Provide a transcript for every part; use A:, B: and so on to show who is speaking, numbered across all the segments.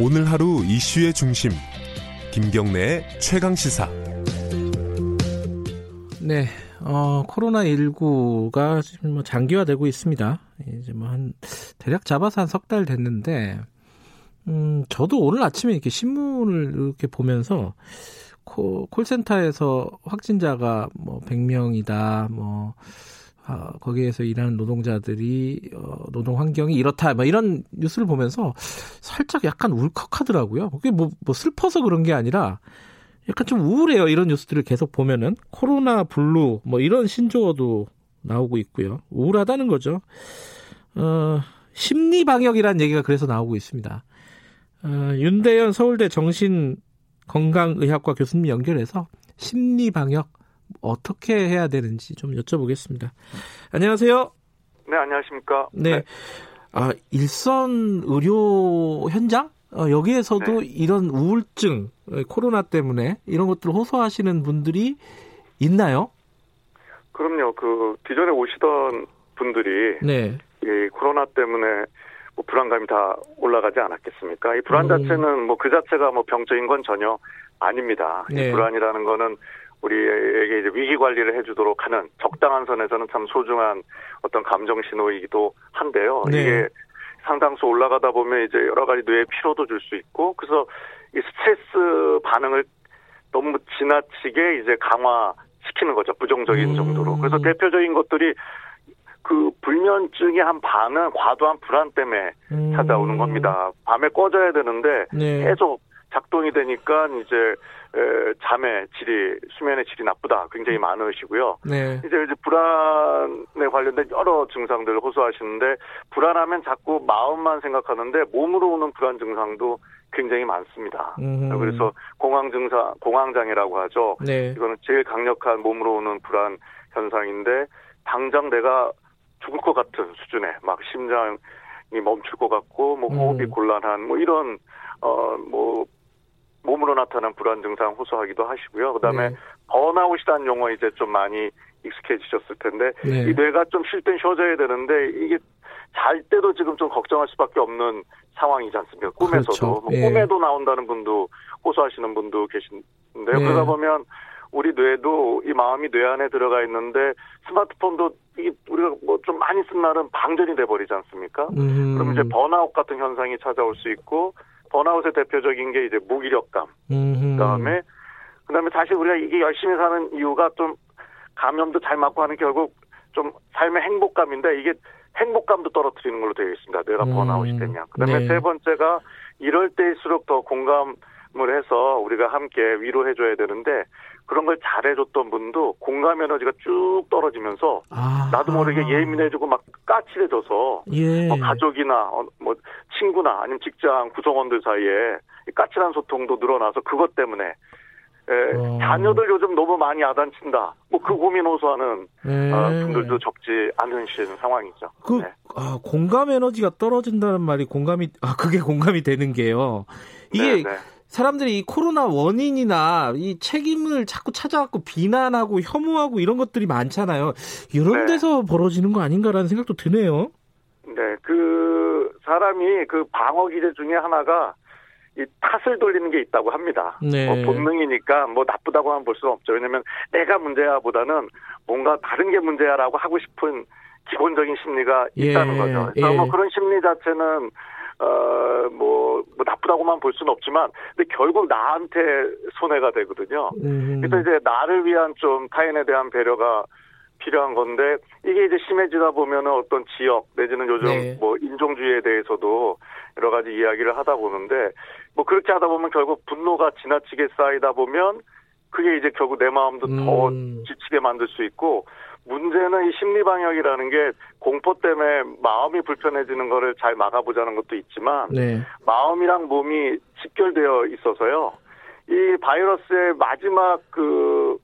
A: 오늘 하루 이슈의 중심 김경래의 최강 시사.
B: 네, 어, 코로나 19가 지금 뭐 장기화되고 있습니다. 이제 뭐 한, 대략 잡아서 한 석 달 됐는데, 음, 저도 오늘 아침에 이렇게 신문을 이렇게 보면서, 코, 콜센터에서 확진자가 뭐 100명이다, 뭐, 아, 거기에서 일하는 노동자들이 어, 노동 환경이 이렇다, 뭐 이런 뉴스를 보면서 살짝 약간 울컥하더라고요. 그게 뭐, 뭐 슬퍼서 그런 게 아니라 약간 좀 우울해요. 이런 뉴스들을 계속 보면은 코로나 블루 뭐 이런 신조어도 나오고 있고요. 우울하다는 거죠. 어, 심리 방역이라는 얘기가 그래서 나오고 있습니다. 어, 윤대현 서울대 정신건강의학과 교수님 연결해서 심리 방역 어떻게 해야 되는지 좀 여쭤보겠습니다. 안녕하세요.
C: 네, 안녕하십니까.
B: 네. 네. 아, 일선 의료 현장? 어, 여기에서도 네. 이런 우울증, 코로나 때문에 이런 것들을 호소하시는 분들이 있나요?
C: 그럼요. 그, 기존에 오시던 분들이. 네. 이 코로나 때문에 뭐 불안감이 다 올라가지 않았겠습니까? 이 불안 음. 자체는 뭐 그 자체가 뭐 병적인 건 전혀 아닙니다. 네. 이 불안이라는 거는 우리에게 이제 위기 관리를 해주도록 하는 적당한 선에서는 참 소중한 어떤 감정 신호이기도 한데요. 네. 이게 상당수 올라가다 보면 이제 여러 가지 뇌에 피로도 줄 수 있고 그래서 이 스트레스 반응을 너무 지나치게 이제 강화시키는 거죠. 부정적인 음. 정도로. 그래서 대표적인 것들이 그 불면증의 한 반은 과도한 불안 때문에 음. 찾아오는 겁니다. 밤에 꺼져야 되는데 네. 계속 작동이 되니까 이제 에, 잠의 질이 수면의 질이 나쁘다 굉장히 많으시고요. 네. 이제 이제 불안에 관련된 여러 증상들을 호소하시는데 불안하면 자꾸 마음만 생각하는데 몸으로 오는 불안 증상도 굉장히 많습니다. 음흠. 그래서 공황 증상, 공황 장애라고 하죠. 네. 이거는 제일 강력한 몸으로 오는 불안 현상인데 당장 내가 죽을 것 같은 수준의 막 심장이 멈출 것 같고 뭐 호흡이 음. 곤란한 뭐 이런 어뭐 몸으로 나타난 불안 증상 호소하기도 하시고요. 그다음에 네. 번아웃이라는 용어 이제 좀 많이 익숙해지셨을 텐데 네. 이 뇌가 좀 쉴 땐 쉬어져야 되는데 이게 잘 때도 지금 좀 걱정할 수밖에 없는 상황이지 않습니까? 꿈에서도 그렇죠. 뭐 예. 꿈에도 나온다는 분도 호소하시는 분도 계신데요. 예. 그러다 보면 우리 뇌도 이 마음이 뇌 안에 들어가 있는데 스마트폰도 이 우리가 뭐 좀 많이 쓴 날은 방전이 돼 버리지 않습니까? 음. 그럼 이제 번아웃 같은 현상이 찾아올 수 있고 번아웃의 대표적인 게 이제 무기력감. 음흠. 그다음에 그다음에 사실 우리가 이게 열심히 사는 이유가 좀 감염도 잘 맞고 하는 결국 좀 삶의 행복감인데 이게 행복감도 떨어뜨리는 걸로 되어 있습니다. 내가 음. 번아웃이 되면. 그다음에 네. 세 번째가 이럴 때일수록 더 공감 을 해서 우리가 함께 위로해 줘야 되는데 그런 걸 잘해줬던 분도 공감 에너지가 쭉 떨어지면서 아. 나도 모르게 예민해지고 막 까칠해져서 예. 뭐 가족이나 어, 뭐 친구나 아니면 직장 구성원들 사이에 까칠한 소통도 늘어나서 그것 때문에 에, 어. 자녀들 요즘 너무 많이 야단친다. 뭐 그 고민 호소하는 네. 어, 분들도 적지 않으신 상황이죠.
B: 그
C: 네.
B: 아, 공감 에너지가 떨어진다는 말이 공감이 아 그게 공감이 되는 게요. 이게 네, 네. 사람들이 이 코로나 원인이나 이 책임을 자꾸 찾아갖고 비난하고 혐오하고 이런 것들이 많잖아요. 이런 네. 데서 벌어지는 거 아닌가라는 생각도 드네요.
C: 네, 그 사람이 그 방어 기제 중에 하나가 이 탓을 돌리는 게 있다고 합니다. 네. 뭐 본능이니까 뭐 나쁘다고만 볼 수는 없죠. 왜냐면 내가 문제야보다는 뭔가 다른 게 문제야라고 하고 싶은 기본적인 심리가 있다는 예. 거죠. 그래서 예. 뭐 그런 심리 자체는 어, 뭐, 뭐 나쁘다고만 볼 수는 없지만, 근데 결국 나한테 손해가 되거든요. 음. 그래서 이제 나를 위한 좀 타인에 대한 배려가 필요한 건데, 이게 이제 심해지다 보면은 어떤 지역, 내지는 요즘 네. 뭐 인종주의에 대해서도 여러 가지 이야기를 하다 보는데, 뭐 그렇게 하다 보면 결국 분노가 지나치게 쌓이다 보면, 그게 이제 결국 내 마음도 음. 더 지치게 만들 수 있고, 문제는 이 심리 방역이라는 게 공포 때문에 마음이 불편해지는 거를 잘 막아보자는 것도 있지만 네. 마음이랑 몸이 직결되어 있어서요. 이 바이러스의 마지막 그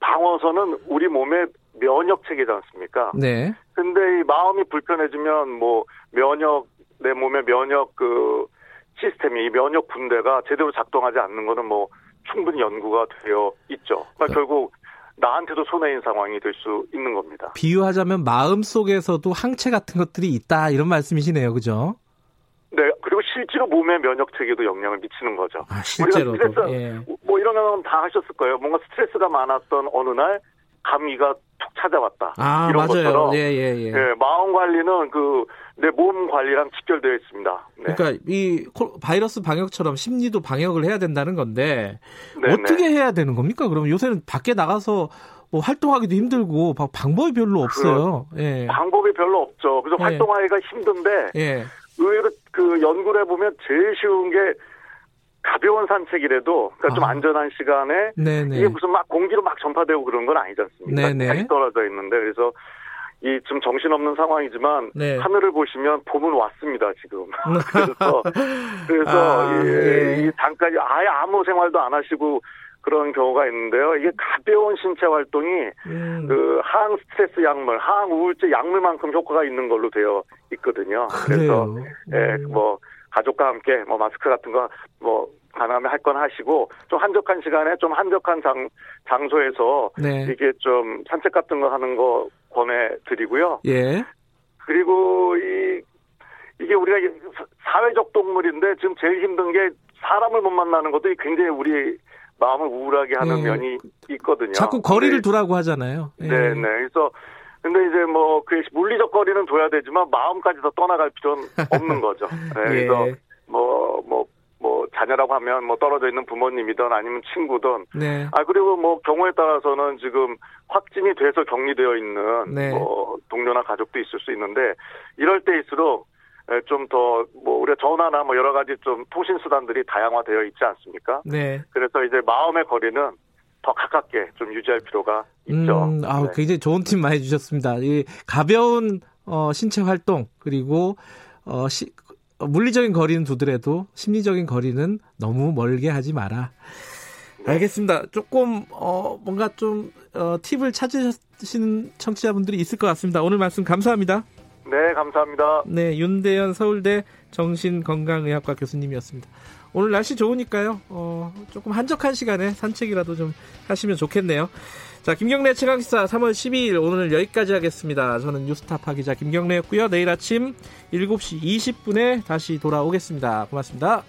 C: 방어선은 우리 몸의 면역 체계지 않습니까? 네. 근데 이 마음이 불편해지면 뭐 면역 내 몸의 면역 그 시스템이 이 면역 군대가 제대로 작동하지 않는 거는 뭐 충분히 연구가 되어 있죠. 그러니까 네. 결국 나한테도 손해인 상황이 될 수 있는 겁니다.
B: 비유하자면 마음 속에서도 항체 같은 것들이 있다 이런 말씀이시네요, 그죠?
C: 네, 그리고 실제로 몸의 면역 체계도 영향을 미치는 거죠.
B: 아, 실제로 스트레스,
C: 예. 뭐 이런 경우는 다 하셨을 거예요. 뭔가 스트레스가 많았던 어느 날 감기가 툭 찾아왔다.
B: 아,
C: 이런
B: 맞아요.
C: 것처럼
B: 예, 예, 예.
C: 예, 마음 관리는 그 내 몸 관리랑 직결되어 있습니다.
B: 네. 그러니까 이 바이러스 방역처럼 심리도 방역을 해야 된다는 건데 네네. 어떻게 해야 되는 겁니까? 그러면 요새는 밖에 나가서 뭐 활동하기도 힘들고 방법이 별로 없어요. 예.
C: 방법이 별로 없죠. 그래서 예. 활동하기가 힘든데 예. 의외로 그 연구를 해보면 제일 쉬운 게 가벼운 산책이라도 그러니까 아. 좀 안전한 시간에 네네. 이게 무슨 막 공기로 막 전파되고 그런 건 아니지 않습니까? 네네. 떨어져 있는데 그래서 이 좀 정신없는 상황이지만 네. 하늘을 보시면 봄은 왔습니다 지금. 그래서 그래서 아, 이, 예. 이 잠깐 아예 아무 생활도 안 하시고 그런 경우가 있는데요. 이게 가벼운 신체 활동이 음. 그 항 스트레스 약물, 항 우울제 약물만큼 효과가 있는 걸로 되어 있거든요. 그래서 음. 예, 뭐 가족과 함께 뭐 마스크 같은 거 뭐 가능하면 할건 하시고 좀 한적한 시간에 좀 한적한 장 장소에서 네. 이게 좀 산책 같은 거 하는 거 권해드리고요.
B: 예.
C: 그리고 이 이게 우리가 사회적 동물인데 지금 제일 힘든 게 사람을 못 만나는 것도 굉장히 우리 마음을 우울하게 하는 네. 면이 있거든요.
B: 자꾸 거리를 두라고 하잖아요.
C: 네, 네. 네. 그래서 근데 이제 뭐 그 물리적 거리는 둬야 되지만 마음까지 더 떠나갈 필요는 없는 거죠. 네, 예. 그래서 뭐 뭐, 뭐, 자녀라고 하면 뭐 떨어져 있는 부모님이든 아니면 친구든. 네. 아, 그리고 뭐 경우에 따라서는 지금 확진이 돼서 격리되어 있는 네. 뭐 동료나 가족도 있을 수 있는데 이럴 때일수록 좀 더 뭐 우리가 전화나 뭐 여러 가지 좀 통신 수단들이 다양화되어 있지 않습니까?
B: 네.
C: 그래서 이제 마음의 거리는 더 가깝게 좀 유지할 필요가 있죠.
B: 음, 아, 네. 굉장히 좋은 팁 많이 주셨습니다. 이 가벼운 어, 신체 활동 그리고 어, 시, 물리적인 거리는 두더라도 심리적인 거리는 너무 멀게 하지 마라. 네. 알겠습니다. 조금 어, 뭔가 좀 어, 팁을 찾으시는 청취자분들이 있을 것 같습니다. 오늘 말씀 감사합니다.
C: 네, 감사합니다.
B: 네, 윤대현 서울대 정신건강의학과 교수님이었습니다. 오늘 날씨 좋으니까요. 어, 조금 한적한 시간에 산책이라도 좀 하시면 좋겠네요. 자, 김경래 최강시사 3월 12일 오늘 여기까지 하겠습니다. 저는 뉴스타파 기자 김경래였고요. 내일 아침 7시 20분에 다시 돌아오겠습니다. 고맙습니다.